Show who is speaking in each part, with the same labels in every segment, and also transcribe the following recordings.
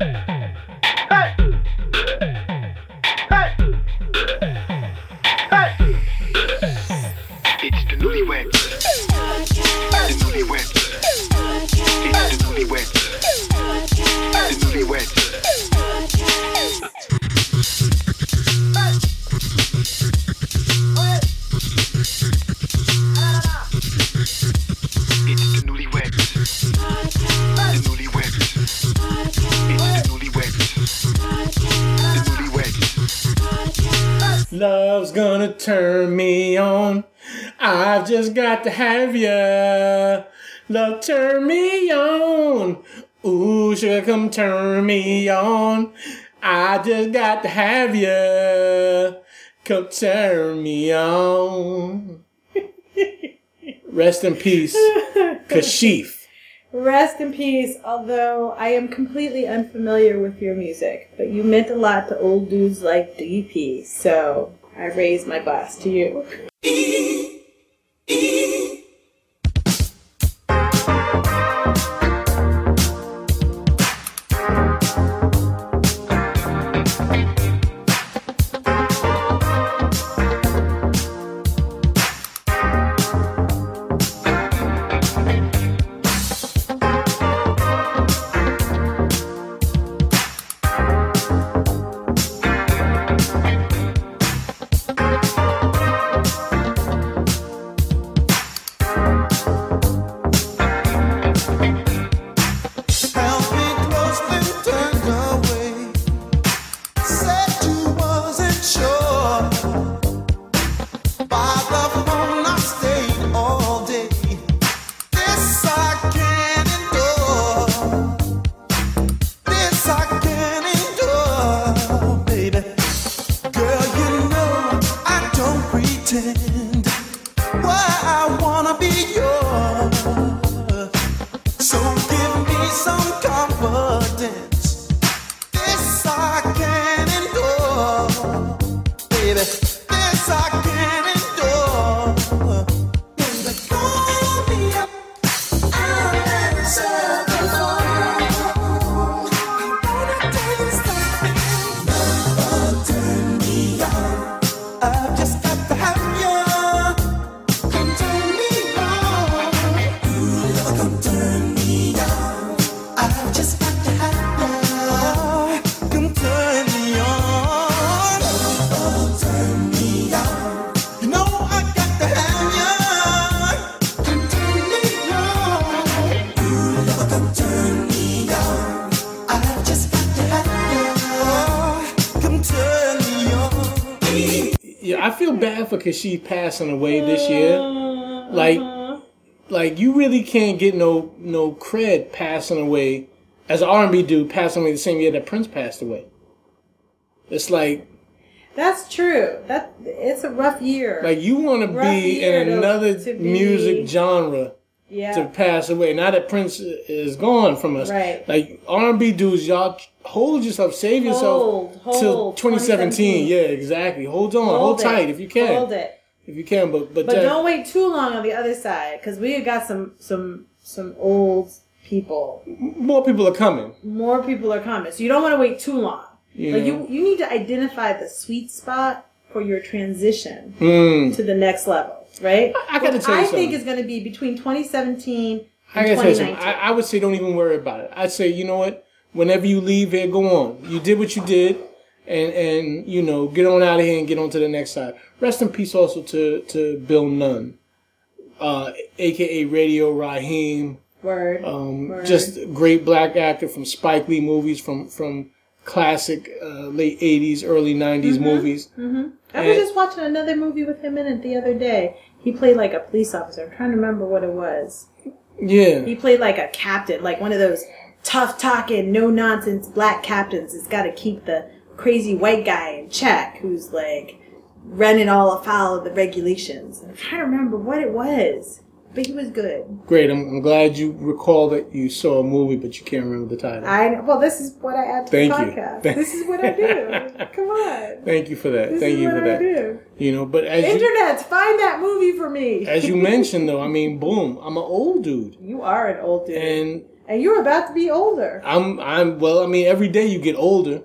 Speaker 1: Yeah. have ya. Love turn me on. Ooh, sugar, come turn me on. I just got to have ya. Come turn me on. Rest in peace, Kashif.
Speaker 2: Rest in peace, although I am completely unfamiliar with your music, but you meant a lot to old dudes like DP, so I raise my glass to you.
Speaker 1: Bad for passing away this year. Uh-huh. Like, like you really can't get no no cred passing away as an R and B dude passing away the same year that Prince passed away. It's like
Speaker 2: That's true. That it's a rough year.
Speaker 1: like you want to be in another
Speaker 2: to be-
Speaker 1: music genre
Speaker 2: yeah.
Speaker 1: to pass away. Now that Prince is gone from us,
Speaker 2: Right.
Speaker 1: Like R and B dudes, y'all hold yourself, save yourself
Speaker 2: Hold, hold,
Speaker 1: till 2017.
Speaker 2: 2017.
Speaker 1: Yeah, exactly. Hold on, hold,
Speaker 2: Hold
Speaker 1: tight if you can,
Speaker 2: Hold it.
Speaker 1: if you can. But but,
Speaker 2: But
Speaker 1: uh,
Speaker 2: don't wait too long on the other side, because we got some some some old people.
Speaker 1: more people are coming.
Speaker 2: More people are coming, so you don't want to wait too long.
Speaker 1: You
Speaker 2: Like you, you need to identify the sweet spot for your transition
Speaker 1: Mm.
Speaker 2: to the next level, right?
Speaker 1: I gotta tell you
Speaker 2: I think
Speaker 1: something.
Speaker 2: is going to be between 2017
Speaker 1: I
Speaker 2: and
Speaker 1: gotta tell you something. I, I would say don't even worry about it. I'd say, you know what? Whenever you leave here, go on. You did what you did, and and you know, get on out of here and get on to the next side. Rest in peace also to to Bill Nunn, uh, aka Radio Raheem.
Speaker 2: Word.
Speaker 1: Um,
Speaker 2: Word.
Speaker 1: just great black actor from Spike Lee movies, from from classic uh, late '80s, early '90s
Speaker 2: Mm-hmm.
Speaker 1: movies.
Speaker 2: I was just watching another movie with him in it the other day. He played like a police officer. I'm trying to remember what it was.
Speaker 1: Yeah,
Speaker 2: He played like a captain, like one of those tough talking, no nonsense black captains that's got to keep the crazy white guy in check who's like running all afoul of the regulations. I'm trying to remember what it was, but he was good.
Speaker 1: great. I'm, I'm glad you recall that you saw a movie, but you can't remember the title.
Speaker 2: I well, this is what I add to
Speaker 1: Thank
Speaker 2: the podcast.
Speaker 1: Thank-
Speaker 2: this is what I do. Come on,
Speaker 1: Thank you for that.
Speaker 2: this
Speaker 1: Thank
Speaker 2: is
Speaker 1: you
Speaker 2: what
Speaker 1: for
Speaker 2: I
Speaker 1: that.
Speaker 2: do.
Speaker 1: You know, but as you,
Speaker 2: find that movie for me.
Speaker 1: as you mentioned though, I mean, boom, I'm an old dude,
Speaker 2: you are an old dude.
Speaker 1: and
Speaker 2: and you're about to be older.
Speaker 1: I'm I'm well. I mean, every day you get older,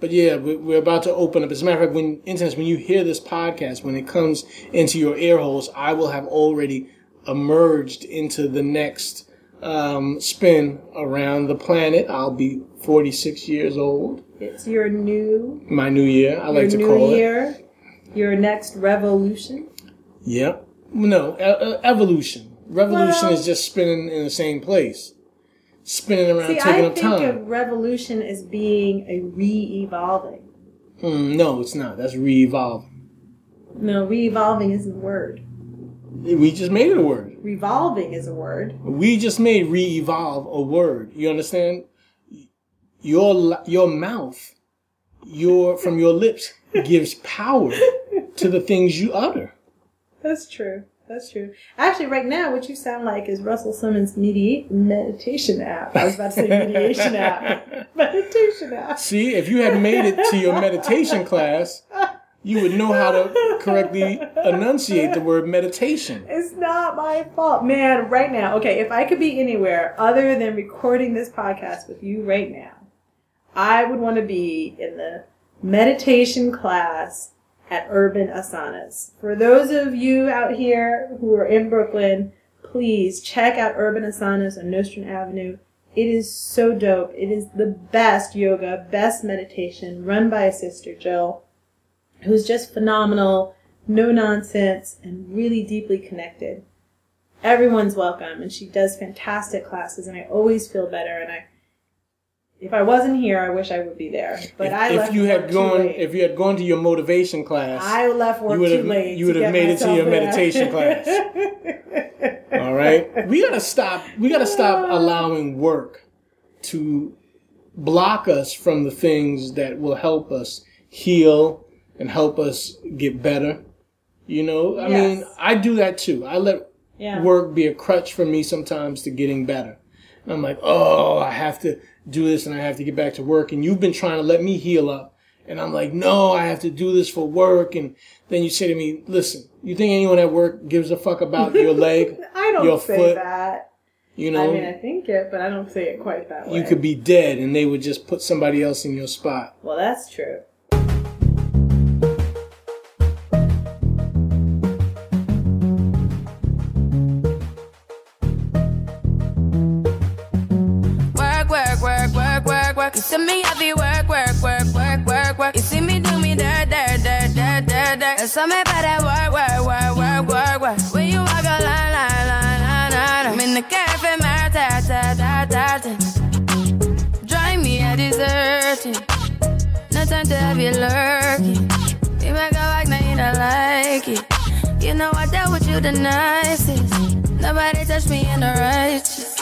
Speaker 1: but yeah, we- we're about to open up. As a matter of fact, when instance when you hear this podcast, when it comes into your ear holes, I will have already emerged into the next um, spin around the planet. I'll be 46 years old.
Speaker 2: It's your new,
Speaker 1: My new year, I like to call it.
Speaker 2: year, your next revolution.
Speaker 1: Yep. No, e- evolution. Revolution
Speaker 2: Well-
Speaker 1: is just spinning in the same place, spinning around,
Speaker 2: See,
Speaker 1: taking
Speaker 2: I
Speaker 1: up
Speaker 2: think
Speaker 1: time.
Speaker 2: of revolution as being a re-evolving.
Speaker 1: Hmm, no, it's not. That's re-evolving.
Speaker 2: No, re-evolving isn't a word.
Speaker 1: We just made it a word.
Speaker 2: Revolving is a word.
Speaker 1: We just made re-evolve a word. You understand? Your your mouth, your from your lips gives power to the things you utter.
Speaker 2: That's true. That's true. Actually, right now, what you sound like is Russell Simmons' meditation app. I was about to say mediation app. Meditation app.
Speaker 1: See, if you had made it to your meditation class, you would know how to correctly enunciate the word meditation.
Speaker 2: It's not my fault. Man, right now, okay, if I could be anywhere other than recording this podcast with you right now, I would want to be in the meditation class at Urban Asanas. For those of you out here who are in Brooklyn, please check out Urban Asanas on Nostrand Avenue. It is so dope. It is the best yoga, best meditation run by a sister, Jill, who's just phenomenal, no nonsense, and really deeply connected. Everyone's welcome, and she does fantastic classes, and I always feel better. And I, if I wasn't here, I wish I would be there. But
Speaker 1: if,
Speaker 2: I
Speaker 1: if
Speaker 2: left
Speaker 1: you had gone,
Speaker 2: late.
Speaker 1: if you had gone to your motivation class,
Speaker 2: I left work
Speaker 1: you would
Speaker 2: too
Speaker 1: have
Speaker 2: late.
Speaker 1: you would have made it to your meditation class. All right, we gotta stop. We gotta stop allowing work to block us from the things that will help us heal and help us get better. You know, I mean, I do that too. I let
Speaker 2: yeah.
Speaker 1: work be a crutch for me sometimes to getting better. And I'm like, oh, I have to do this and I have to get back to work. And you've been trying to let me heal up. And I'm like, no, I have to do this for work. And then you say to me, listen, you think anyone at work gives a fuck about your leg?
Speaker 2: I don't
Speaker 1: your
Speaker 2: say
Speaker 1: foot,
Speaker 2: that.
Speaker 1: You know,
Speaker 2: I mean, I think it, but I don't say it quite that way.
Speaker 1: you could be dead and they would just put somebody else in your spot.
Speaker 2: Well, that's true.
Speaker 3: You see me heavy work, work, work, work, work, work. You see me do me dirt, dirt, dirt, dirt, dirt, dirt. There's something about that work, work, work, work, work, work. When you walk a line, line, line, line, line. I'm in the cafe, my ta, ta, ta, ta, ta. Drive me a deserting. No time to have you lurking. You make a like, now you don't like it. You know I dealt with you the nicest. Nobody touched me in the righteous.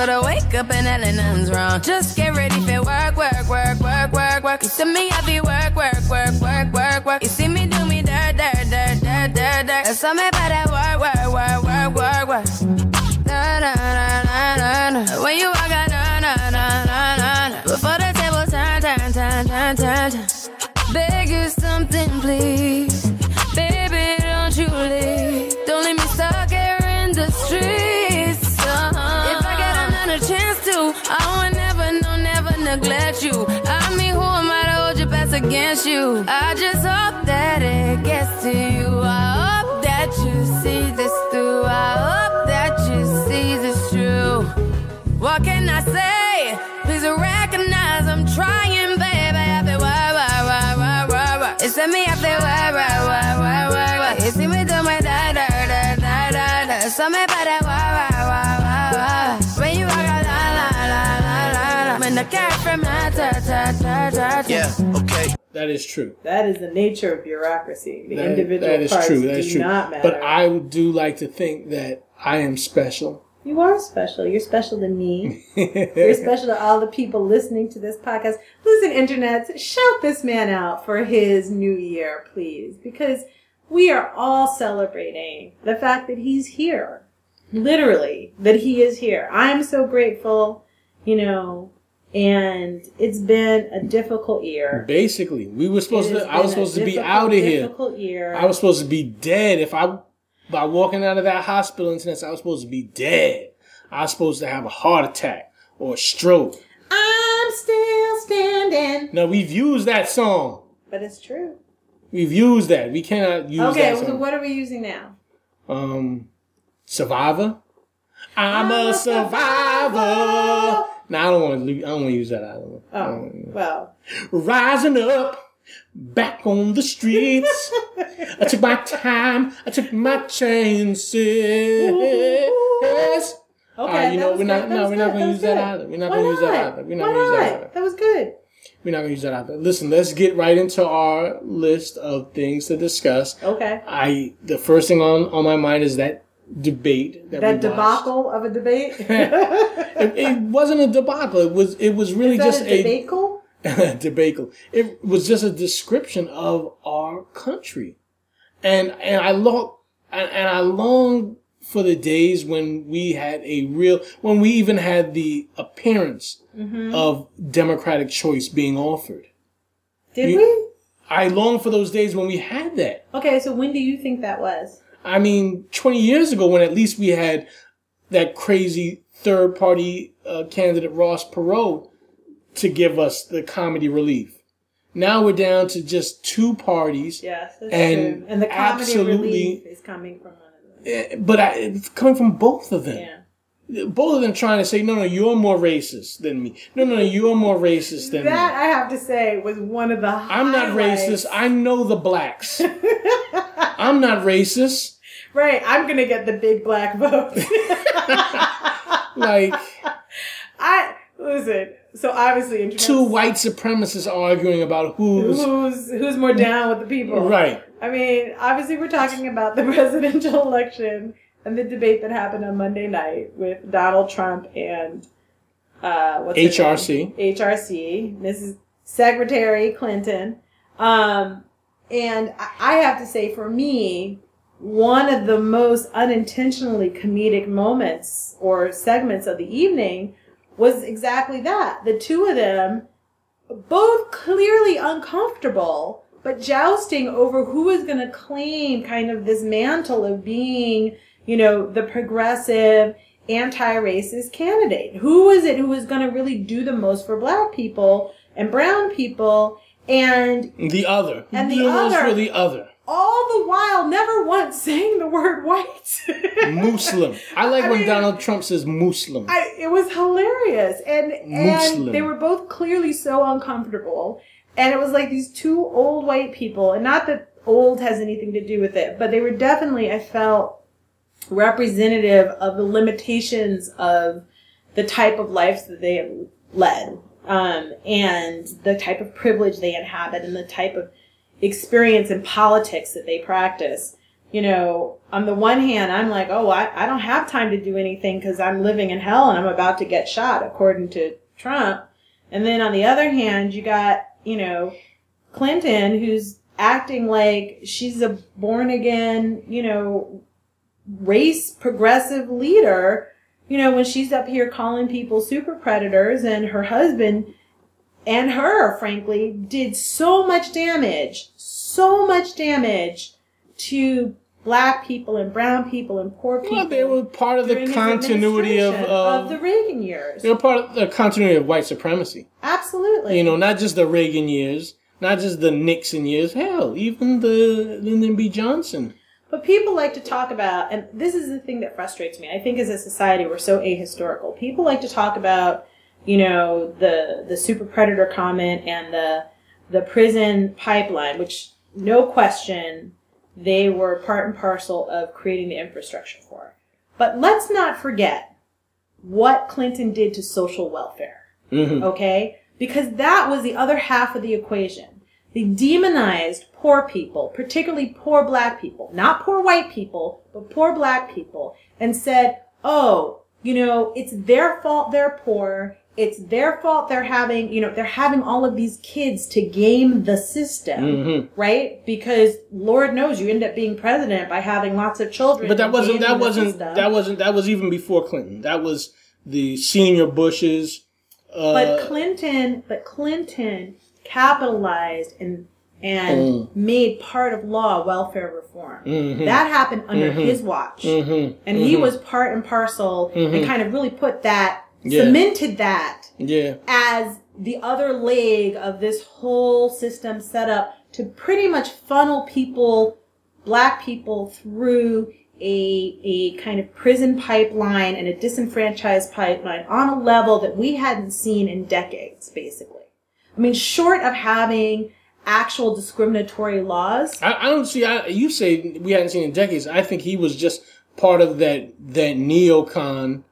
Speaker 3: But I wake up and hell nothing's wrong. Just get ready for work, work, work, work, work, work. You see me happy work, work, work, work, work, work. You see me do me dirt, dirt, dirt, dirt, dirt, dirt. There's something about that work, work, work, work, work, work. Na, na, na, na, na. When you walk out, na, na, na, na, na, na. Before the table turn, turn, turn, turn, turn, turn. Beg you something, please. Against you? I just hope that it gets to you. I hope that you see this through. I hope that you see this true. What can I say? Please recognize I'm trying, baby. I feel why, why, why, why, why, why. It's me, I feel why, why, why, why, why, why. You see me do my da, da, da, da, da, da. Something about that why, why, why, why, why. When you walk out, la, la, la, la, la. When the cat from my ta, ta, ta, ta.
Speaker 4: Yeah, okay.
Speaker 1: That is true.
Speaker 2: That is the nature of bureaucracy. The
Speaker 1: That-
Speaker 2: individual
Speaker 1: that is
Speaker 2: parts
Speaker 1: true. That
Speaker 2: do
Speaker 1: is true.
Speaker 2: not matter.
Speaker 1: But I do like to think that I am special
Speaker 2: You are special. You're special to me. You're special to all the people listening to this podcast. Listen, internet, shout this man out for his new year, please, because we are all celebrating the fact that he's here. Literally, that he is here. I'm so grateful, you know, and it's been a difficult year.
Speaker 1: Basically, we were supposed to. I was supposed to be out of here.
Speaker 2: Difficult year.
Speaker 1: I was supposed to be dead if I by walking out of that hospital incident. I was supposed to be dead. I was supposed to have a heart attack or a stroke.
Speaker 2: I'm still standing.
Speaker 1: Now we've used that song.
Speaker 2: But it's true.
Speaker 1: We've used that. We cannot use
Speaker 2: Okay,
Speaker 1: that
Speaker 2: Okay,
Speaker 1: so
Speaker 2: what are we using now?
Speaker 1: um, Survivor. I'm,
Speaker 2: I'm
Speaker 1: a
Speaker 2: a
Speaker 1: survivor.
Speaker 2: survivor.
Speaker 1: No, I don't want to. I don't want to use that either.
Speaker 2: Oh, well.
Speaker 1: rising up, back on the streets. I took my time. I took my chances.
Speaker 2: Okay,
Speaker 1: Uh, you
Speaker 2: that
Speaker 1: know,
Speaker 2: was
Speaker 1: we're not-
Speaker 2: good,
Speaker 1: no, we're not gonna use that either. We're not gonna use that either. We're not gonna use that either.
Speaker 2: That was good.
Speaker 1: We're not gonna use that either. Listen, let's get right into our list of things to discuss.
Speaker 2: Okay.
Speaker 1: I the first thing on on my mind is that debate that,
Speaker 2: That
Speaker 1: we watched.
Speaker 2: debacle of a debate.
Speaker 1: It, it wasn't a debacle. It was it was really just
Speaker 2: a debacle?
Speaker 1: a debacle. It was just a description of our country, and and I long and, and I long for the days when we had a real when we even had the appearance
Speaker 2: Mm-hmm.
Speaker 1: of democratic choice being offered.
Speaker 2: Did
Speaker 1: You-
Speaker 2: we?
Speaker 1: I long for those days when we had that.
Speaker 2: Okay, so when do you think that was?
Speaker 1: I mean, 20 years ago, when at least we had that crazy third party uh, candidate, Ross Perot, to give us the comedy relief. Now we're down to just two parties,
Speaker 2: Yes,
Speaker 1: And.
Speaker 2: And the comedy
Speaker 1: absolutely-
Speaker 2: relief is coming from one of them.
Speaker 1: Eh, but I, it's coming from both of them.
Speaker 2: Yeah.
Speaker 1: Both of them trying to say, no, no, you're more racist than me. No, no, no, you're more racist than
Speaker 2: That
Speaker 1: me.
Speaker 2: That I have to say was one of the.
Speaker 1: I'm not racist. I know the blacks. I'm not racist.
Speaker 2: Right, I'm gonna get the big black vote.
Speaker 1: Like,
Speaker 2: I listen. So obviously,
Speaker 1: two white supremacists arguing about who's.
Speaker 2: who's who's more down with the people?
Speaker 1: Right.
Speaker 2: I mean, obviously, we're talking about the presidential election and the debate that happened on Monday night with Donald Trump and uh, what's
Speaker 1: HRC.
Speaker 2: HRC, Mrs. Secretary Clinton. Um, and I have to say, for me, one of the most unintentionally comedic moments or segments of the evening was exactly that. The two of them, both clearly uncomfortable, but jousting over who is going to claim kind of this mantle of being, you know, the progressive, anti-racist candidate. Who is it who is going to really do the most for black people and brown people? And
Speaker 1: The other.
Speaker 2: And the
Speaker 1: knows
Speaker 2: other-
Speaker 1: for the other.
Speaker 2: all the while never once saying the word white.
Speaker 1: Muslim. I like
Speaker 2: I
Speaker 1: when
Speaker 2: mean-
Speaker 1: Donald Trump says Muslim.
Speaker 2: I, it was hilarious, and
Speaker 1: Muslim.
Speaker 2: and they were both clearly so uncomfortable, and it was like these two old white people, and not that old has anything to do with it, but they were definitely I felt representative of the limitations of the type of lives that they have led, um, and the type of privilege they inhabit, and the type of experience in politics that they practice. You know, on the one hand, I'm like, oh, I, I don't have time to do anything because I'm living in hell and I'm about to get shot, according to Trump. And then on the other hand, you got, you know, Clinton, who's acting like she's a born again, you know, race progressive leader, you know, when she's up here calling people super predators and her husband and her, frankly, did so much damage, so much damage to black people and brown people and poor people.
Speaker 1: well, they were part of the continuity of, of, uh,
Speaker 2: the Reagan years.
Speaker 1: they were part of the continuity of white supremacy.
Speaker 2: Absolutely.
Speaker 1: You know, not just the Reagan years, not just the Nixon years. Hell, even the Lyndon B. Johnson.
Speaker 2: But people like to talk about, and this is the thing that frustrates me. I think as a society we're so ahistorical. People like to talk about, you know, the the super predator comment and the the prison pipeline, which no question they were part and parcel of creating the infrastructure for. But let's not forget what Clinton did to social welfare.
Speaker 1: Mhm.
Speaker 2: Okay? Because that was the other half of the equation. They demonized poor people, particularly poor black people, not poor white people, but poor black people, and said, oh, you know, it's their fault they're poor. It's their fault they're having, you know, they're having all of these kids to game the system,
Speaker 1: Mm-hmm.
Speaker 2: right? Because Lord knows you end up being president by having lots of children.
Speaker 1: But that wasn't, that wasn't
Speaker 2: system.
Speaker 1: that wasn't that was even before Clinton. That was the senior Bushes. Uh,
Speaker 2: But Clinton, but Clinton capitalized and and
Speaker 1: Mm.
Speaker 2: made part of law welfare reform.
Speaker 1: Mm-hmm.
Speaker 2: That happened under his watch, and he was part and parcel, and kind of really put that
Speaker 1: Mm-hmm. Yeah.
Speaker 2: cemented that
Speaker 1: yeah,
Speaker 2: as the other leg of this whole system set up to pretty much funnel people, black people, through a, a kind of prison pipeline and a disenfranchised pipeline on a level that we hadn't seen in decades, basically. I mean, short of having actual discriminatory laws,
Speaker 1: I, I don't see. I, you say we hadn't seen in decades. I think he was just part of that that neocon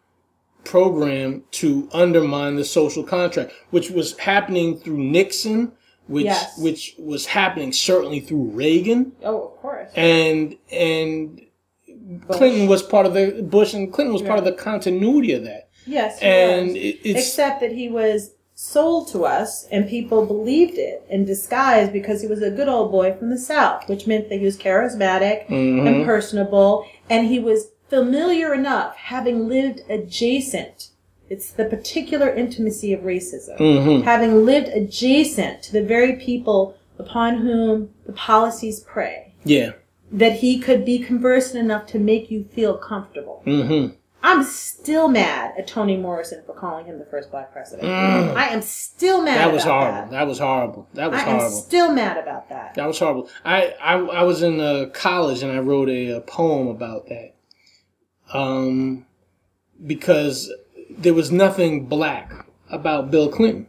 Speaker 1: program to undermine the social contract, which was happening through Nixon, which
Speaker 2: Yes.
Speaker 1: which was happening certainly through Reagan,
Speaker 2: oh, of course.
Speaker 1: and and Clinton was part of the Bush and Clinton was part of the continuity of that.
Speaker 2: Yes,
Speaker 1: And it- it's
Speaker 2: except that he was sold to us and people believed it in disguise because he was a good old boy from the south which meant that he was charismatic
Speaker 1: Mm-hmm.
Speaker 2: and personable and he was familiar enough having lived adjacent it's the particular intimacy of racism
Speaker 1: Mm-hmm.
Speaker 2: having lived adjacent to the very people upon whom the policies prey
Speaker 1: yeah.
Speaker 2: that he could be conversant enough to make you feel comfortable
Speaker 1: Mm-hmm.
Speaker 2: I'm still mad at Toni Morrison for calling him the first black president. I am still mad.
Speaker 1: Mm. That was
Speaker 2: about
Speaker 1: horrible.
Speaker 2: That.
Speaker 1: That was horrible. That was horrible.
Speaker 2: I am
Speaker 1: horrible.
Speaker 2: still mad about that.
Speaker 1: That was horrible. I, I, I was in uh, college and I wrote a, a poem about that. Um, because there was nothing black about Bill Clinton.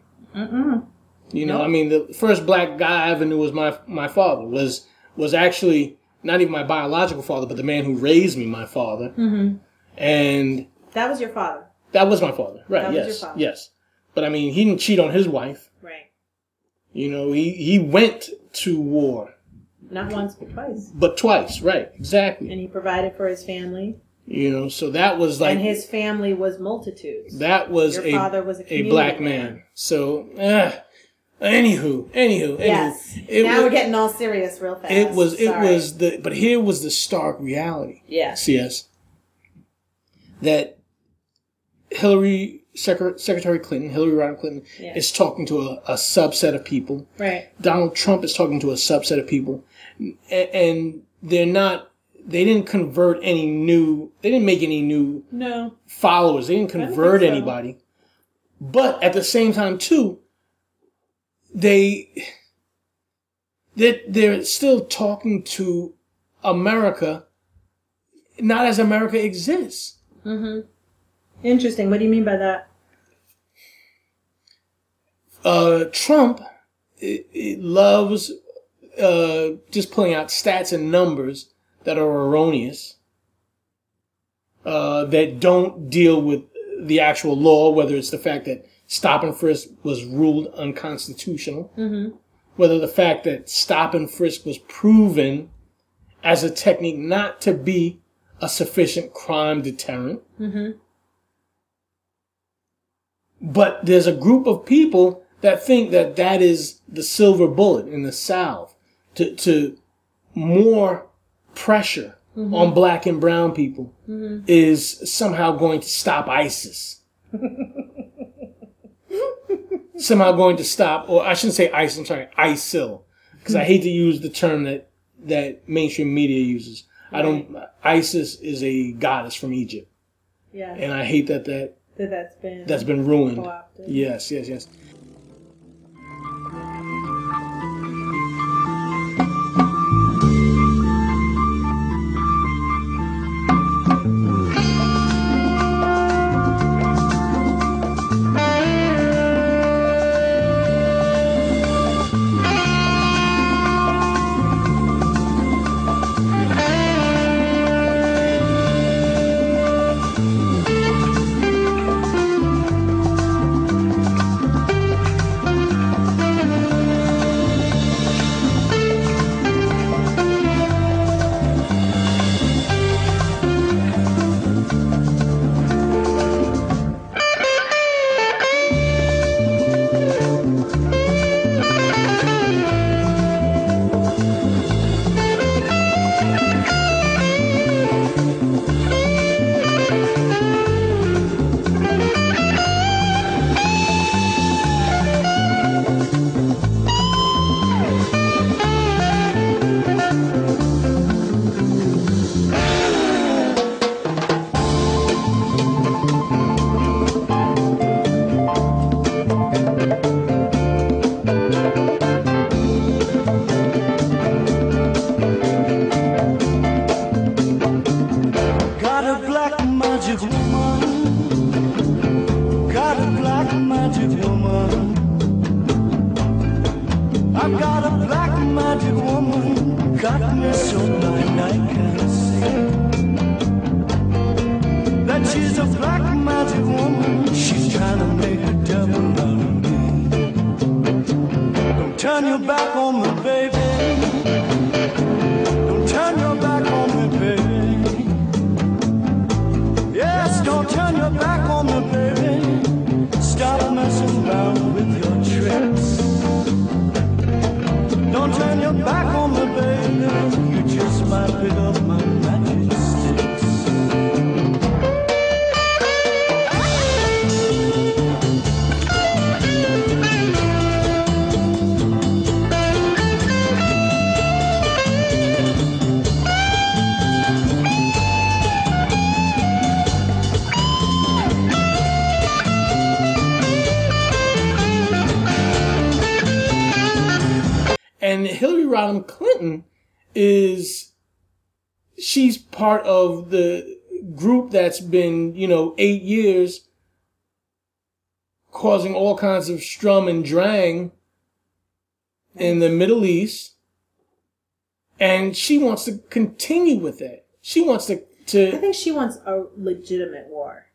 Speaker 1: You know, I mean, the first black guy I ever knew was my my father. Was was actually not even my biological father, but the man who raised me, my father. Mm-hmm. And
Speaker 2: That was your father,
Speaker 1: that was my father, right?
Speaker 2: That was your
Speaker 1: yes,
Speaker 2: father.
Speaker 1: yes. But I mean, he didn't cheat on his wife.
Speaker 2: right?
Speaker 1: You know, he he went to war,
Speaker 2: Not once but twice,
Speaker 1: but twice, right? Exactly.
Speaker 2: and he provided for his family,
Speaker 1: You know, so that was like
Speaker 2: and his family was multitudes.
Speaker 1: that was
Speaker 2: Your
Speaker 1: a
Speaker 2: father was a
Speaker 1: a black
Speaker 2: man.
Speaker 1: man. So, uh, anywho, anywho, anywho,
Speaker 2: yes.
Speaker 1: it
Speaker 2: now
Speaker 1: was,
Speaker 2: we're getting all serious real fast.
Speaker 1: it was it was the but here was the stark reality.
Speaker 2: Yes.
Speaker 1: CS that Hillary Secre- Secretary Clinton, Hillary Rodham Clinton,
Speaker 2: Yeah.
Speaker 1: is talking to a, a subset of people.
Speaker 2: right.
Speaker 1: Donald Trump is talking to a subset of people, A- and they're not. They didn't convert any new. They didn't make any new
Speaker 2: No.
Speaker 1: followers. They didn't convert
Speaker 2: so.
Speaker 1: anybody. But at the same time, too, they they're, they're still talking to America, not as America exists.
Speaker 2: Interesting. What do you mean by that?
Speaker 1: Uh, Trump i i loves uh, just pulling out stats and numbers that are erroneous, uh, that don't deal with the actual law, whether it's the fact that stop and frisk was ruled unconstitutional, whether the fact that stop and frisk was proven as a technique not to be a sufficient crime deterrent. Mm-hmm. But there's a group of people that think that that is the silver bullet in the South to, to more pressure mm-hmm. on black and brown people mm-hmm. is somehow going to stop ISIS. somehow going to stop, or I shouldn't say ISIS, I'm sorry, ISIL. Because I hmm. hate to use the term that, that mainstream media uses. I don't, ISIS is a goddess from Egypt.
Speaker 2: Yeah.
Speaker 1: And I hate that, that
Speaker 2: that that's been
Speaker 1: that's been ruined.
Speaker 2: Co-opted.
Speaker 1: Yes, yes, yes.
Speaker 4: got turn your back on me, baby. Stop messing around with your tricks. Don't turn your back on
Speaker 1: Hillary Rodham Clinton is she's part of the group that's been, you know, eight years causing all kinds of Sturm and Drang in the Middle East. And she wants to continue with that. She wants to,
Speaker 2: I think she wants a legitimate war.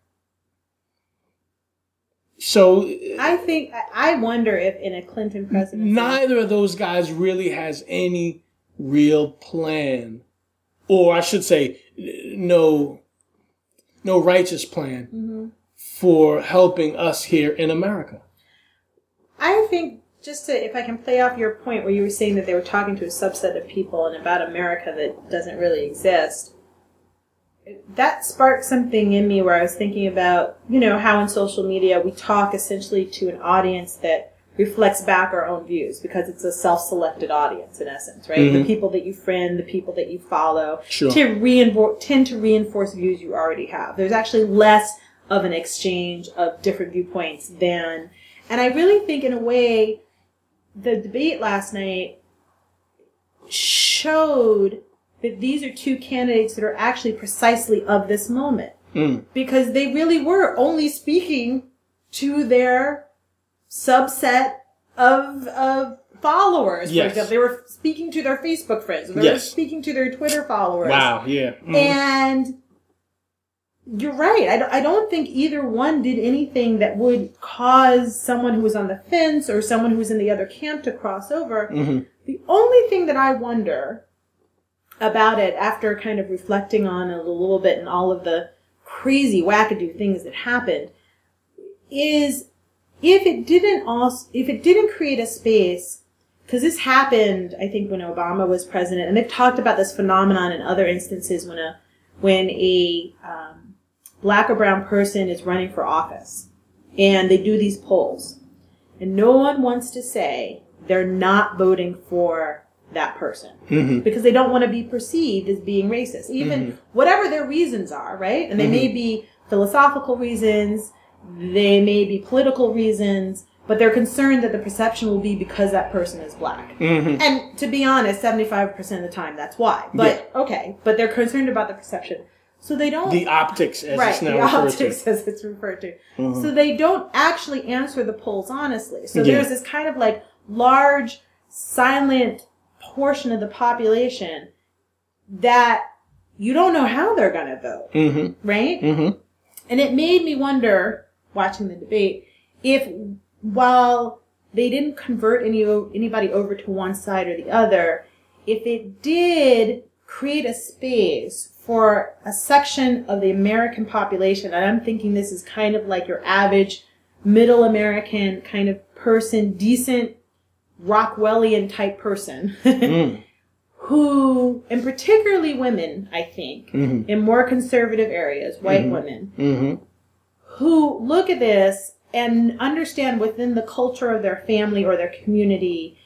Speaker 1: So
Speaker 2: I think I wonder if in a Clinton presidency,
Speaker 1: neither of those guys really has any real plan or i should say no no righteous plan mm-hmm. for helping us here in america
Speaker 2: I think just to if I can play off your point where you were saying that they were talking to a subset of people and about America that doesn't really exist. That sparked something in me where I was thinking about, you know, how in social media we talk essentially to an audience that reflects back our own views because it's a self-selected audience in essence, right? The mm-hmm. people that you friend, the people that you follow,
Speaker 1: Sure.
Speaker 2: to reinforce tend to reinforce views you already have. There's actually less of an exchange of different viewpoints than, and I really think in a way, the debate last night showed that these are two candidates that are actually precisely of this moment because they really were only speaking to their subset of of followers. For
Speaker 1: Yes.
Speaker 2: example, they were speaking to their Facebook friends. They were
Speaker 1: Yes.
Speaker 2: speaking to their Twitter followers.
Speaker 1: wow yeah Mhm.
Speaker 2: And you're right. I don't, I don't think either one did anything that would cause someone who was on the fence or someone who was in the other camp to cross over. The only thing that I wonder about it after kind of reflecting on it a little bit and all of the crazy wackadoo things that happened is if it didn't also if it didn't create a space because this happened i think when obama was president and they've talked about this phenomenon in other instances when a when a um, black or brown person is running for office and they do these polls. And no one wants to say they're not voting for that person. Mm-hmm. Because they don't want to be perceived as being racist. Even mm-hmm. whatever their reasons are right? And they may mm-hmm. be philosophical reasons they may be political reasons but they're concerned that the perception will be because that person is black. And to be honest 75% of the time that's why. But okay but they're concerned about the perception. So they don't
Speaker 1: the optics as
Speaker 2: right
Speaker 1: it's now
Speaker 2: the
Speaker 1: referred
Speaker 2: optics
Speaker 1: to
Speaker 2: as it's referred to. So they don't actually answer the polls honestly. So
Speaker 1: Yeah.
Speaker 2: there's this kind of like large silent portion of the population that you don't know how they're going to vote
Speaker 1: mm-hmm.
Speaker 2: right
Speaker 1: Mm-hmm.
Speaker 2: and it made me wonder watching the debate if while they didn't convert any anybody over to one side or the other if it did create a space for a section of the American population, and I'm thinking this is kind of like your average middle American kind of person, decent Rockwellian type person, who, and particularly women, I think, in more conservative areas, white women,
Speaker 1: Mm-hmm.
Speaker 2: who look at this and understand within the culture of their family or their community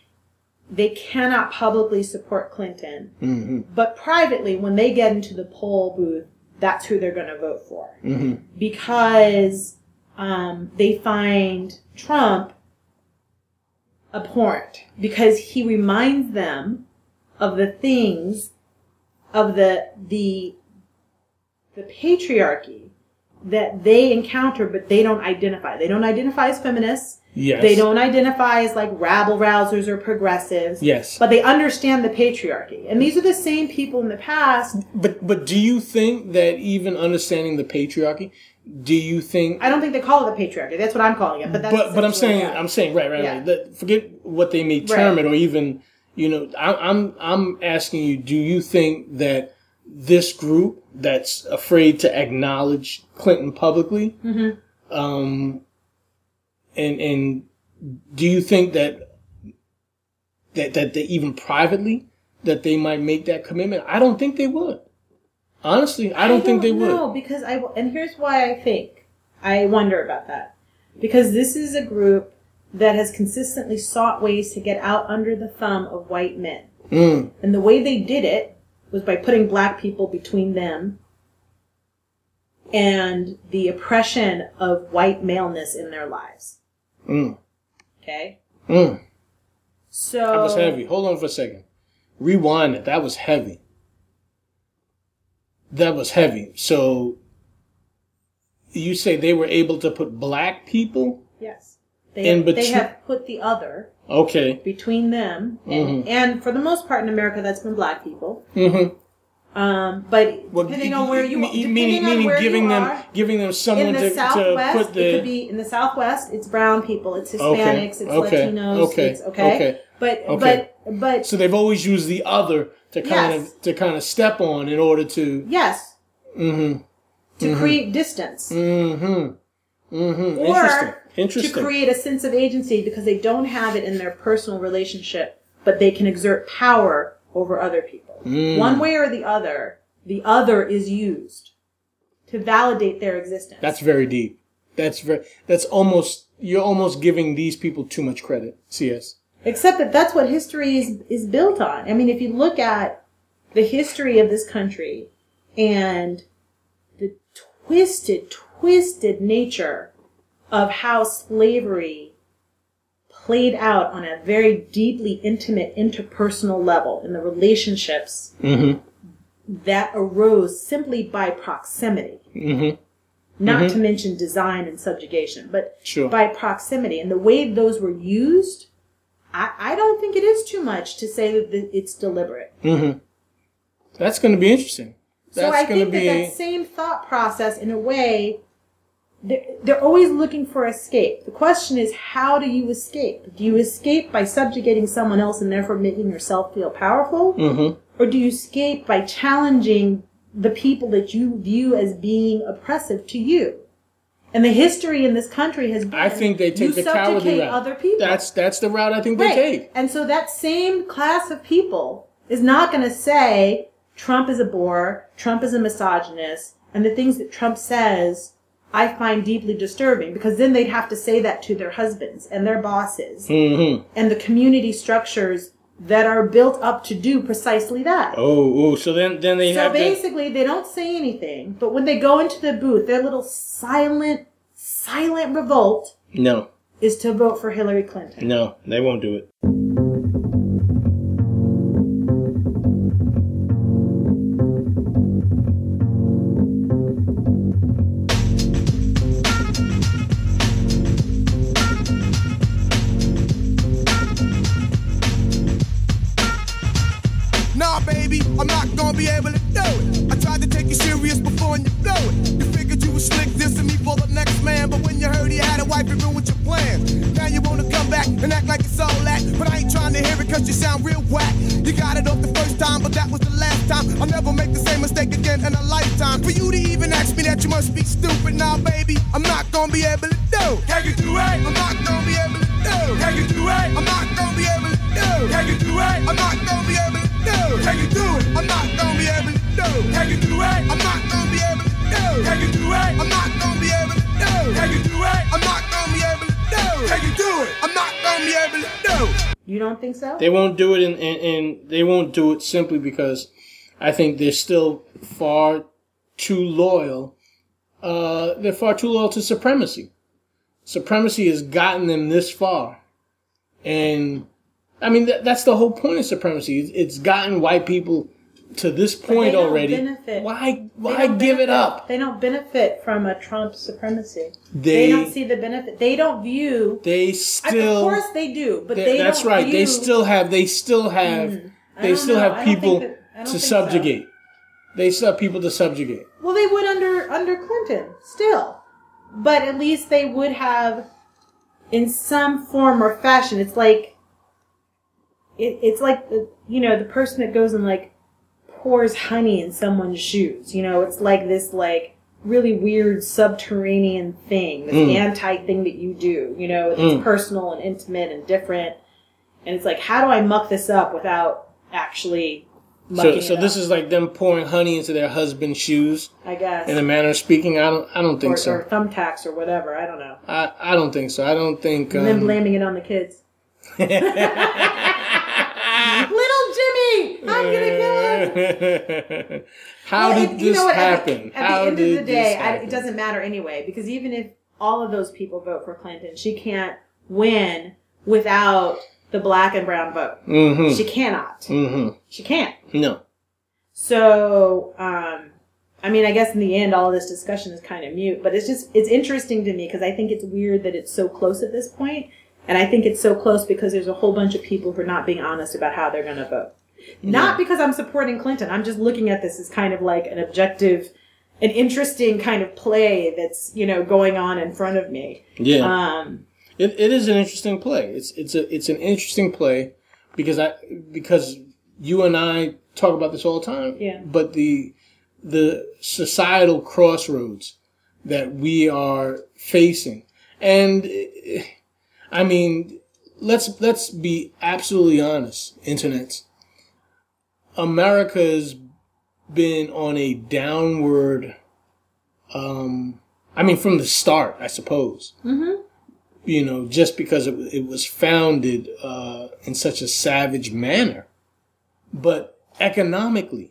Speaker 2: they cannot publicly support Clinton,
Speaker 1: Mm-hmm.
Speaker 2: but privately, when they get into the poll booth, that's who they're going to vote for
Speaker 1: Mm-hmm.
Speaker 2: because um, they find Trump abhorrent because he reminds them of the things of the the the patriarchy that they encounter, but they don't identify. They don't identify as feminists.
Speaker 1: Yes.
Speaker 2: They don't identify as like rabble rousers or progressives.
Speaker 1: Yes.
Speaker 2: But they understand the patriarchy. And these are the same people in the past.
Speaker 1: But but do you think that even understanding the patriarchy, do you think?
Speaker 2: I don't think they call it the patriarchy. That's what I'm calling it. But that's
Speaker 1: But but I'm saying
Speaker 2: what-
Speaker 1: I'm saying right right
Speaker 2: Yeah.
Speaker 1: right. That, forget what they may term
Speaker 2: Right.
Speaker 1: it or even you know I, I'm I'm asking you. Do you think that this group that's afraid to acknowledge Clinton publicly,
Speaker 2: Mm-hmm.
Speaker 1: um, and and do you think that that that they even privately that they might make that commitment? I don't think they would. Honestly, I don't, think they would.
Speaker 2: No, because I and here's why I think I wonder about that. Because this is a group that has consistently sought ways to get out under the thumb of white men.
Speaker 1: Mm,
Speaker 2: And the way they did it was by putting black people between them and the oppression of white maleness in their lives.
Speaker 1: mm,
Speaker 2: Okay?
Speaker 1: mm.
Speaker 2: So
Speaker 1: That was heavy. Hold on for a second. Rewind it. That was heavy. That was heavy. So you say they were able to put black people?
Speaker 2: Yes. They,
Speaker 1: In
Speaker 2: have, they
Speaker 1: between-
Speaker 2: have put the other
Speaker 1: Okay.
Speaker 2: between them and,
Speaker 1: Mm-hmm.
Speaker 2: and for the most part in America that's been black people.
Speaker 1: Mm-hmm.
Speaker 2: Um, but depending on where you
Speaker 1: meaning,
Speaker 2: depending on
Speaker 1: meaning
Speaker 2: where
Speaker 1: giving
Speaker 2: you
Speaker 1: them
Speaker 2: are,
Speaker 1: giving them someone
Speaker 2: in the
Speaker 1: to, to
Speaker 2: Southwest,
Speaker 1: put the
Speaker 2: it could be in the Southwest. It's brown people. It's Hispanics.
Speaker 1: Okay,
Speaker 2: It's
Speaker 1: okay,
Speaker 2: Latinos.
Speaker 1: okay,
Speaker 2: It's okay.
Speaker 1: okay,
Speaker 2: But
Speaker 1: okay.
Speaker 2: but but
Speaker 1: so they've always used the other to kind
Speaker 2: Yes.
Speaker 1: of to kind of step on in order to
Speaker 2: yes,
Speaker 1: mm-hmm
Speaker 2: to create distance
Speaker 1: mm-hmm mm-hmm
Speaker 2: or
Speaker 1: interesting
Speaker 2: to create a sense of agency because they don't have it in their personal relationship, but they can exert power over other people.
Speaker 1: Mm.
Speaker 2: One way or the other, the other is used to validate their existence.
Speaker 1: That's very deep. That's very. That's almost. You're almost giving these people too much credit. CS.
Speaker 2: Except that that's what history is, is built on. I mean, if you look at the history of this country and the twisted, twisted nature of how slavery played out on a very deeply intimate interpersonal level in the relationships
Speaker 1: Mm-hmm.
Speaker 2: that arose simply by proximity.
Speaker 1: Mm-hmm.
Speaker 2: Not to mention design and subjugation, but
Speaker 1: Sure.
Speaker 2: by proximity and the way those were used, I, I don't think it is too much to say that th- it's deliberate.
Speaker 1: Mm-hmm. That's going to be interesting. That's
Speaker 2: so I think that that same thought process, in a way, they're, they're always looking for escape. The question is, how do you escape? Do you escape by subjugating someone else and therefore making yourself feel powerful?
Speaker 1: mm-hmm.
Speaker 2: Or do you escape by challenging the people that you view as being oppressive to you? And the history in this country has been
Speaker 1: I think they take the cowardly
Speaker 2: subjugate
Speaker 1: route.
Speaker 2: other people.
Speaker 1: That's that's the route I think they take.
Speaker 2: And so that same class of people is not going to say Trump is a bore, Trump is a misogynist, and the things that Trump says I find deeply disturbing because then they'd have to say that to their husbands and their bosses
Speaker 1: Mm-hmm.
Speaker 2: and the community structures that are built up to do precisely that.
Speaker 1: Oh, oh. So then then they
Speaker 2: So
Speaker 1: have to.
Speaker 2: basically, they don't say anything, but when they go into the booth, their little silent, silent revolt
Speaker 1: No,
Speaker 2: is to vote for Hillary Clinton.
Speaker 1: no, they won't do it. Simply because I think they're still far too loyal. Uh, they're far too loyal to supremacy. Supremacy has gotten them this far, and I mean that, that's the whole point of supremacy. It's, it's gotten white people to this point already.
Speaker 2: benefit.
Speaker 1: Why why give it up?
Speaker 2: They don't benefit from a Trump supremacy.
Speaker 1: They
Speaker 2: They, don't see the benefit. They don't view.
Speaker 1: they still
Speaker 2: of course they do, but
Speaker 1: they-
Speaker 2: they.
Speaker 1: that's right. They still have they still have
Speaker 2: I
Speaker 1: they still
Speaker 2: know.
Speaker 1: have
Speaker 2: I don't think
Speaker 1: people
Speaker 2: that-
Speaker 1: to
Speaker 2: so.
Speaker 1: subjugate. They still have people to subjugate.
Speaker 2: Well, they would under under Clinton still, but at least they would have, in some form or fashion. It's like, it, it's like the you know the person that goes and like pours honey in someone's shoes. You know, it's like this like really weird subterranean thing, this
Speaker 1: Mm.
Speaker 2: anti thing that you do. You know, it's
Speaker 1: Mm.
Speaker 2: personal and intimate and different. And it's like, how do I muck this up without actually
Speaker 1: So so this is like them pouring honey into their husband's shoes
Speaker 2: I guess,
Speaker 1: in a manner of speaking. I don't I don't
Speaker 2: or,
Speaker 1: think so.
Speaker 2: or thumbtacks or whatever. I don't know.
Speaker 1: I, I don't think so. I don't think.
Speaker 2: And then
Speaker 1: Um,
Speaker 2: blaming it on the kids. Little Jimmy, I'm gonna kill him.
Speaker 1: How
Speaker 2: Well,
Speaker 1: did
Speaker 2: it- you
Speaker 1: this
Speaker 2: know what, at the-
Speaker 1: happen?
Speaker 2: At
Speaker 1: How
Speaker 2: the end
Speaker 1: did
Speaker 2: of the day, I, it doesn't matter anyway because even if all of those people vote for Clinton, she can't win without the black and brown vote.
Speaker 1: Mm-hmm.
Speaker 2: She cannot.
Speaker 1: Mm-hmm.
Speaker 2: She can't.
Speaker 1: No.
Speaker 2: So, um, I mean, I guess in the end, all of this discussion is kind of mute, but it's just, it's interesting to me because I think it's weird that it's so close at this point. And I think it's so close because there's a whole bunch of people who are not being honest about how they're going to vote. Not because I'm supporting Clinton. I'm just looking at this as kind of like an objective, an interesting kind of play that's, you know, going on in front of me.
Speaker 1: Yeah.
Speaker 2: Um,
Speaker 1: It, it is an interesting play. It's it's a it's an interesting play because I because you and I talk about this all the time.
Speaker 2: Yeah.
Speaker 1: But the the societal crossroads that we are facing, and I mean, let's let's be absolutely honest, internet. America's been on a downward. Um, I mean, from the start, I suppose you know, just because it, it was founded uh, in such a savage manner. But economically,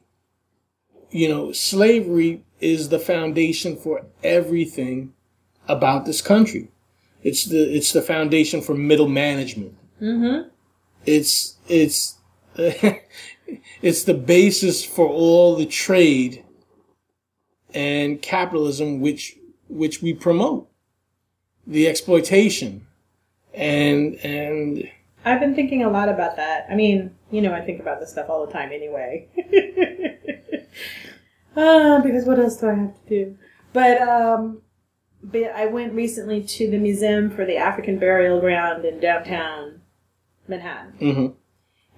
Speaker 1: you know, slavery is the foundation for everything about this country. It's the it's the foundation for middle management. Mm-hmm. It's it's it's the basis for all the trade and capitalism which which we promote the exploitation and and
Speaker 2: I've been thinking a lot about that. I mean, you know, I think about this stuff all the time anyway. Ah, because what else do I have to do? But um, but I went recently to the museum for the African burial ground in downtown Manhattan,
Speaker 1: mhm.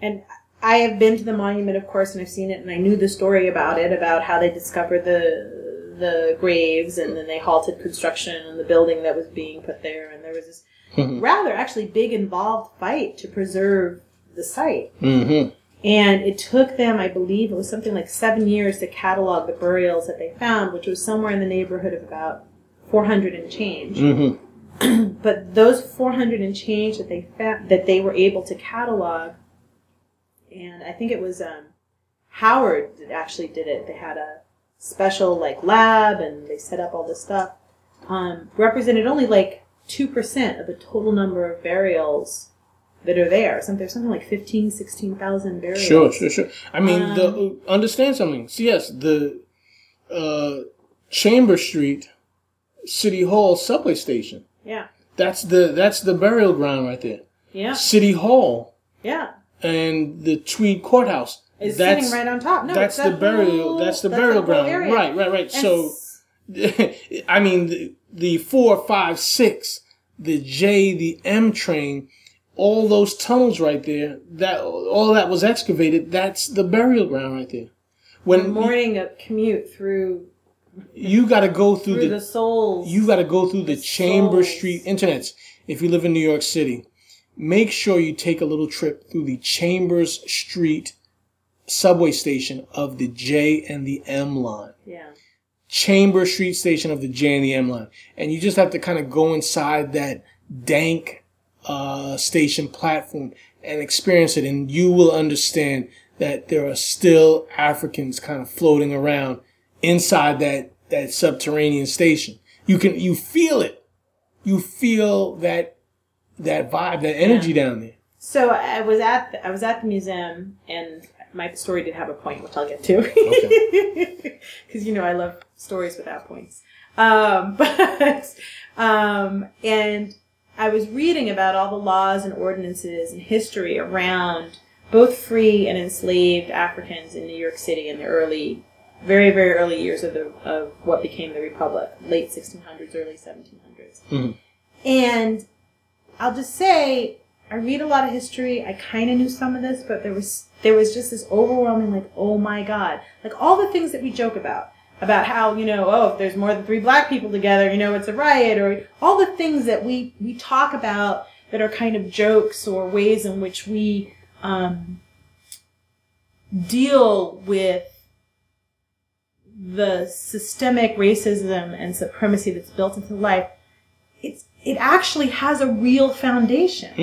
Speaker 2: and I have been to the monument, of course, and I've seen it, and I knew the story about it, about how they discovered the the graves, and then they halted construction on the building that was being put there, and there was this rather actually big involved fight to preserve the site.
Speaker 1: Mhm.
Speaker 2: And it took them, I believe, it was something like seven years to catalog the burials that they found, which was somewhere in the neighborhood of about 400 and change.
Speaker 1: Mhm.
Speaker 2: But those 400 and change that they found, that they were able to catalog, and I think it was um, Howard that actually did it. They had a special like lab, and they set up all this stuff. Um, represented only like two percent of the total number of burials that are there. Something there's something like 15, 16,000 burials.
Speaker 1: Sure, sure, sure. I mean,
Speaker 2: Um,
Speaker 1: the understand something. So yes, the uh, Chamber Street City Hall subway station.
Speaker 2: Yeah,
Speaker 1: That's the that's the burial ground right there.
Speaker 2: yeah,
Speaker 1: City Hall
Speaker 2: yeah.
Speaker 1: and the Tweed Courthouse.
Speaker 2: It's
Speaker 1: that's
Speaker 2: sitting right on top. No,
Speaker 1: that's the burial.
Speaker 2: whole-
Speaker 1: that's the
Speaker 2: that's
Speaker 1: burial ground.
Speaker 2: area.
Speaker 1: Right, right, right.
Speaker 2: And
Speaker 1: So, I mean, the, the four, five, six, the J, the M train, all those tunnels right there. That all that was excavated. That's the burial ground right there. When
Speaker 2: morning a commute through
Speaker 1: you got to go through,
Speaker 2: through
Speaker 1: the,
Speaker 2: the souls.
Speaker 1: you got to go through the, Chamber
Speaker 2: souls.
Speaker 1: Street internets. If you live in New York City, make sure you take a little trip through the Chambers Street subway station of the J and the M line.
Speaker 2: yeah.
Speaker 1: Chamber Street station of the J and the M line. And you just have to kind of go inside that dank uh, station platform and experience it. And you will understand that there are still Africans kind of floating around inside that, that subterranean station. You can, you feel it. You feel that, that vibe, that energy down there.
Speaker 2: So I was at the, I was at the museum and my story did have a point, which I'll get to. Because you know I love stories without points. Um, but um, and I was reading about all the laws and ordinances and history around both free and enslaved Africans in New York City in the early, very very early years of the of what became the Republic, late 1600s, early 1700s. And I'll just say, I read a lot of history. I kind of knew some of this, but there was there was just this overwhelming, like, oh my god, like all the things that we joke about, about how you know, oh, if there's more than three black people together, you know, it's a riot, or all the things that we we talk about that are kind of jokes or ways in which we um, deal with the systemic racism and supremacy that's built into life it's it actually has a real foundation.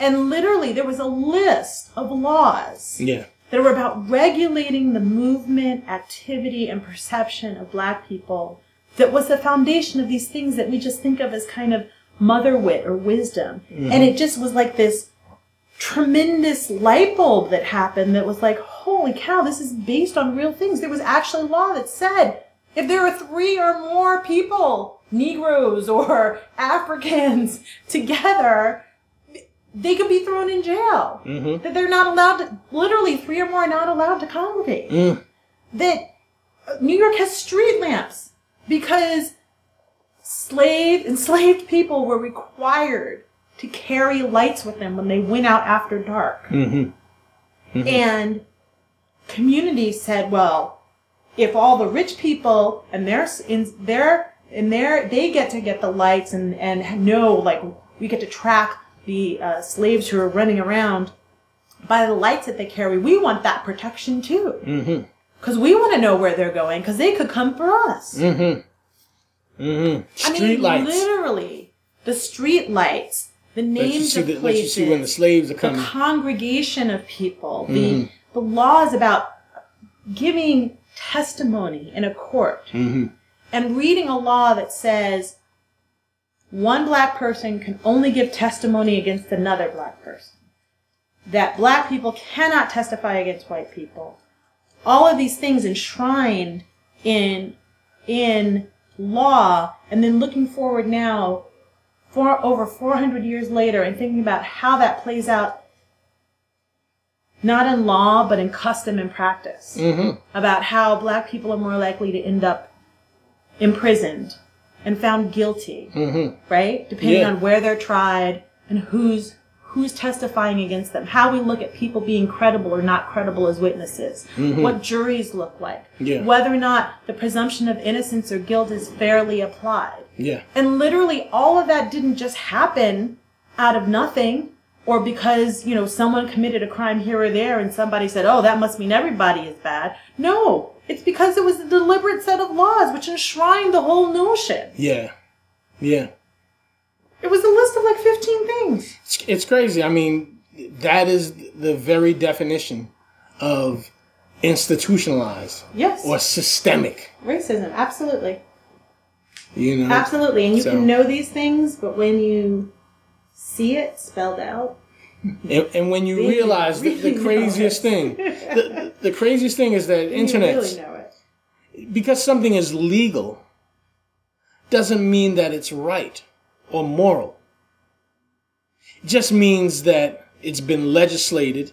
Speaker 2: And literally, there was a list of laws
Speaker 1: Yeah.
Speaker 2: that were about regulating the movement, activity, and perception of black people that was the foundation of these things that we just think of as kind of mother wit or wisdom. Mm-hmm. And it just was like this tremendous light bulb that happened that was like, holy cow, this is based on real things. There was actually a law that said if there are three or more people, Negroes or Africans together, they could be thrown in jail. Mm-hmm. That they're not allowed to, literally, three or more are not allowed to congregate. Mm. That uh, New York has street lamps because slave enslaved people were required to carry lights with them when they went out after dark. Mm-hmm. Mm-hmm. And community said, well, if all the rich people and their in their in their they get to get the lights and and know like we get to track the uh, slaves who are running around by the lights that they carry. We want that protection too, because we want to know where they're going because they could come for us. I
Speaker 1: Street
Speaker 2: mean,
Speaker 1: lights.
Speaker 2: literally the street lights, the names of
Speaker 1: the,
Speaker 2: places,
Speaker 1: you see when the slaves are coming, the
Speaker 2: congregation of people,
Speaker 1: Mm-hmm.
Speaker 2: the the laws about giving testimony in a court,
Speaker 1: Mm-hmm.
Speaker 2: and reading a law that says one black person can only give testimony against another black person. That black people cannot testify against white people. All of these things enshrined in in law, and then looking forward now, for over 400 years later, and thinking about how that plays out, not in law but in custom and practice, mm-hmm. about how black people are more likely to end up imprisoned and found guilty, mm-hmm. right? Depending
Speaker 1: Yeah.
Speaker 2: on where they're tried and who's who's testifying against them, how we look at people being credible or not credible as witnesses, mm-hmm. what juries look like,
Speaker 1: Yeah.
Speaker 2: whether or not the presumption of innocence or guilt is fairly applied.
Speaker 1: Yeah.
Speaker 2: And literally all of that didn't just happen out of nothing or because, you know, someone committed a crime here or there and somebody said, oh, that must mean everybody is bad. No, it's because it was a deliberate set of laws which enshrined the whole notion.
Speaker 1: Yeah. Yeah.
Speaker 2: It was a list of like 15 things.
Speaker 1: It's, it's crazy. I mean, that is the very definition of institutionalized
Speaker 2: Yes.
Speaker 1: or systemic.
Speaker 2: Racism, absolutely.
Speaker 1: You know?
Speaker 2: Absolutely. And you
Speaker 1: So-
Speaker 2: can know these things, but when you see it spelled out,
Speaker 1: And, and when you realize the, the craziest thing, the, the craziest thing is that internet,
Speaker 2: really
Speaker 1: because something is legal, doesn't mean that it's right or moral. It just means that it's been legislated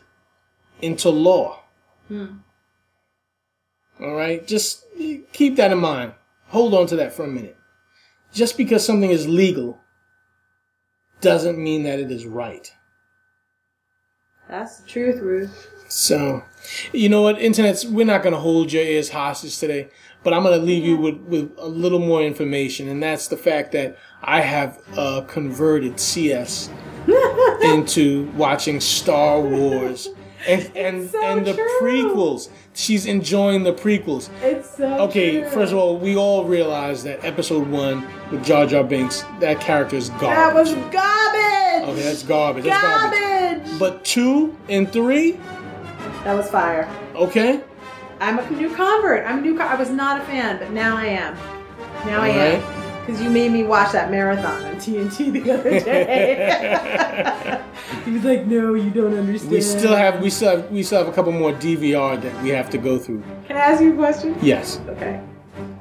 Speaker 1: into law. All right? Just keep that in mind. Hold on to that for a minute. Just because something is legal doesn't mean that it is right.
Speaker 2: That's the truth, Ruth.
Speaker 1: So, you know what, internets, we're not going to hold your ears hostage today, but I'm going to leave you with, with a little more information, and that's the fact that I have uh, converted CS into watching Star Wars and and
Speaker 2: so
Speaker 1: and the
Speaker 2: true.
Speaker 1: prequels. She's enjoying the prequels.
Speaker 2: It's so
Speaker 1: Okay,
Speaker 2: true.
Speaker 1: first of all, we all realize that Episode One with Jar Jar Binks, that character is garbage.
Speaker 2: That was garbage.
Speaker 1: okay, that's garbage. That's garbage. But two and three,
Speaker 2: That was fire.
Speaker 1: okay.
Speaker 2: I'm a new convert. I'm a new. Con- I was not a fan, but now I am. Now I
Speaker 1: All
Speaker 2: am.
Speaker 1: right.
Speaker 2: Because you made me watch that marathon on TNT the other day. he was like, "No, you don't understand."
Speaker 1: We still have we still have, we still have a couple more DVR that we have to go through.
Speaker 2: Can I ask you a question?
Speaker 1: Yes.
Speaker 2: Okay.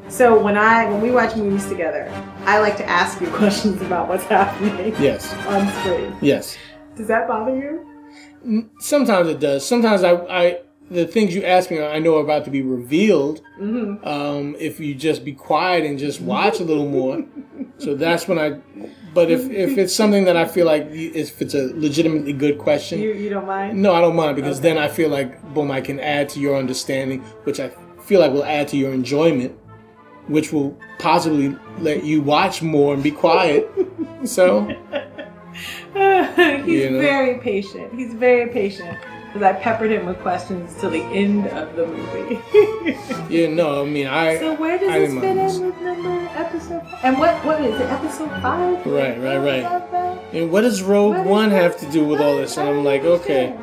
Speaker 2: So when I when we watch movies together, I like to ask you questions about what's happening
Speaker 1: Yes.
Speaker 2: on screen.
Speaker 1: Yes.
Speaker 2: Does that bother you?
Speaker 1: Sometimes it does. Sometimes I, I the things you ask me, I know are about to be revealed. Um, if you just be quiet and just watch a little more, so that's when I. But if if it's something that I feel like if it's a legitimately good question,
Speaker 2: You you don't mind?
Speaker 1: no, I don't mind because then I feel like boom, I can add to your understanding, which I feel like will add to your enjoyment, which will possibly let you watch more and be quiet. So
Speaker 2: He's
Speaker 1: You know?
Speaker 2: very patient. He's very patient. Because I peppered him with questions till the end of the movie.
Speaker 1: yeah, no, I mean I.
Speaker 2: so where does
Speaker 1: I
Speaker 2: this fit in with number episode? Five? And what what is it? Episode five?
Speaker 1: Right, right, right. And what does Rogue One have to do with all this? And I'm like, okay,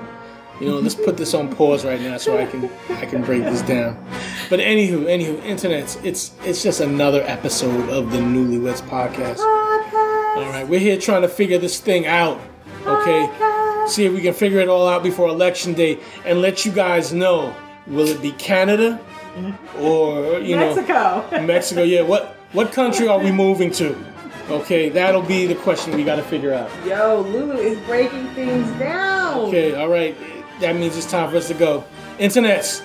Speaker 1: you know, let's put this on pause right now so I can I can break this down. But anywho, anywho, internets, it's it's just another episode of the Newlyweds podcast. Oh, All right, we're here trying to figure this thing out. Okay, see if we can figure it all out before election day and let you guys know. Will it be Canada or you know
Speaker 2: Mexico.
Speaker 1: Mexico? Yeah, what what country are we moving to? Okay, that'll be the question we got to figure out.
Speaker 2: Yo, Lulu is breaking things down.
Speaker 1: Okay, all right. That means it's time for us to go. Internets.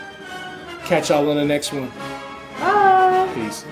Speaker 1: Catch y'all on the next one.
Speaker 2: Bye.
Speaker 1: Peace.